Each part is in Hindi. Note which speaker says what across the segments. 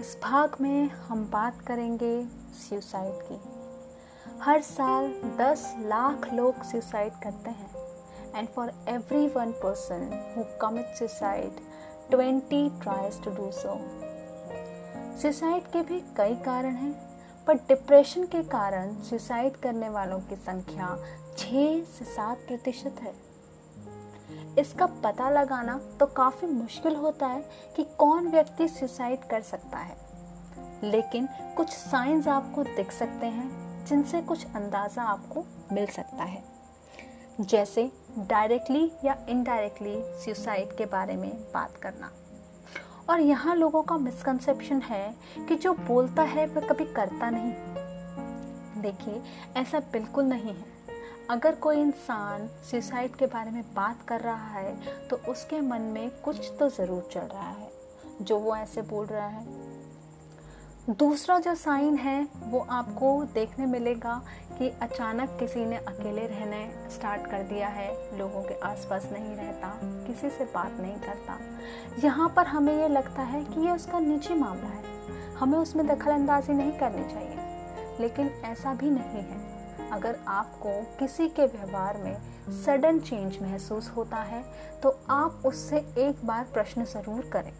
Speaker 1: इस भाग में हम बात करेंगे सुसाइड की। हर साल 10 लाख लोग सुसाइड करते हैं। And for every one person who commit suicide 20 tries to do so suicide के भी कई कारण हैं, पर डिप्रेशन के कारण सुसाइड करने वालों की संख्या 6 से 7 प्रतिशत है। इसका पता लगाना तो काफ़ी मुश्किल होता है कि कौन व्यक्ति सुसाइड कर सकता है। लेकिन कुछ साइंस आपको दिख सकते हैं, जिनसे कुछ अंदाज़ा आपको मिल सकता है। जैसे डायरेक्टली या इनडायरेक्टली सुसाइड के बारे में बात करना। और यहाँ लोगों का मिसकंसेप्शन है कि जो बोलता है, वह कभी करता नहीं। देखिए, ऐसा बिल्कुल नहीं है। अगर कोई इंसान सुसाइड के बारे में बात कर रहा है तो उसके मन में कुछ तो ज़रूर चल रहा है, जो वो ऐसे बोल रहा है। दूसरा जो साइन है, वो आपको देखने मिलेगा कि अचानक किसी ने अकेले रहने स्टार्ट कर दिया है, लोगों के आसपास नहीं रहता, किसी से बात नहीं करता। यहाँ पर हमें ये लगता है कि ये उसका निजी मामला है। हमें उसमें दखल अंदाजी नहीं करनी चाहिए, लेकिन ऐसा भी नहीं है। अगर आपको किसी के व्यवहार में सडन चेंज महसूस होता है तो आप उससे एक बार प्रश्न ज़रूर करें।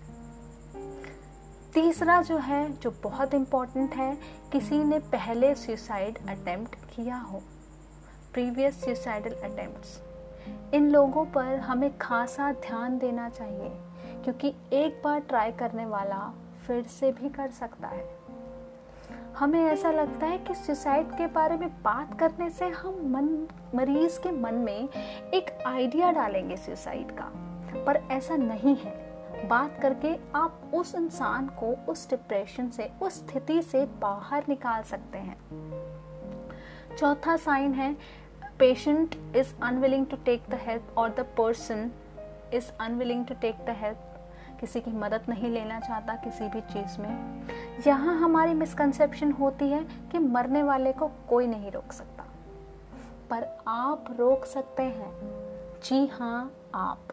Speaker 1: तीसरा जो है, जो बहुत इंपॉर्टेंट है, किसी ने पहले सुसाइड अटेम्प्ट किया हो प्रीवियस सुसाइडल अटेम्प्ट्स इन लोगों पर हमें खासा ध्यान देना चाहिए, क्योंकि एक बार ट्राई करने वाला फिर से भी कर सकता है। हमें ऐसा लगता है कि सुसाइड के बारे में बात करने से हम मन, मरीज़ के मन में एक आइडिया डालेंगे सुसाइड का। पर ऐसा नहीं है। बात करके आप उस इंसान को उस डिप्रेशन से, उस स्थिति से बाहर निकाल सकते हैं। चौथा साइन है patient is unwilling to take the help और the person is unwilling to take the help किसी की मदद नहीं लेना चाहता किसी भी चीज़ में। यहाँ हमारी मिसकंसेप्शन होती है कि मरने वाले को कोई नहीं रोक सकता। पर आप रोक सकते हैं। जी हाँ आप।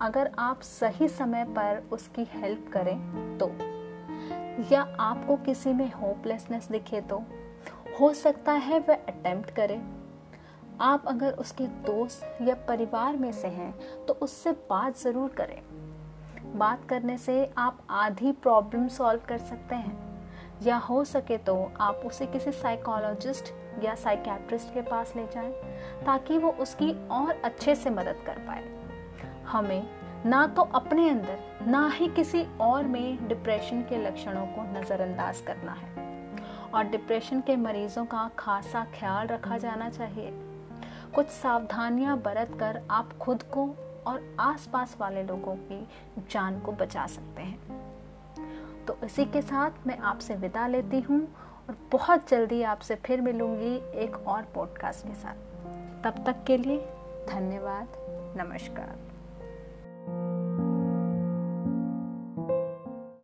Speaker 1: अगर आप सही समय पर उसकी हेल्प करें तो। या आपको किसी में होपलेसनेस दिखे तो। हो सकता है वह अटेम्प्ट करे। आप अगर उसके दोस्त या परिवार में से हैं तो उससे बात ज़रूर करें। बात करने से आप आधी प्रॉब्लम सॉल्व कर सकते हैं। या हो सके तो आप उसे किसी साइकोलॉजिस्ट या साइकेट्रिस्ट के पास ले जाएँ, ताकि वो उसकी और अच्छे से मदद कर पाए। हमें ना तो अपने अंदर, ना ही किसी और में डिप्रेशन के लक्षणों को नज़रअंदाज करना है। और डिप्रेशन के मरीजों का खासा ख्याल रखा जाना चाहिए। कुछ सावधानियाँ बरत कर आप खुद को और आसपास वाले लोगों की जान को बचा सकते हैं। तो इसी के साथ मैं आपसे विदा लेती हूँ और बहुत जल्दी आपसे फिर मिलूँगी एक और पॉडकास्ट के साथ। तब तक के लिए धन्यवाद, नमस्कार।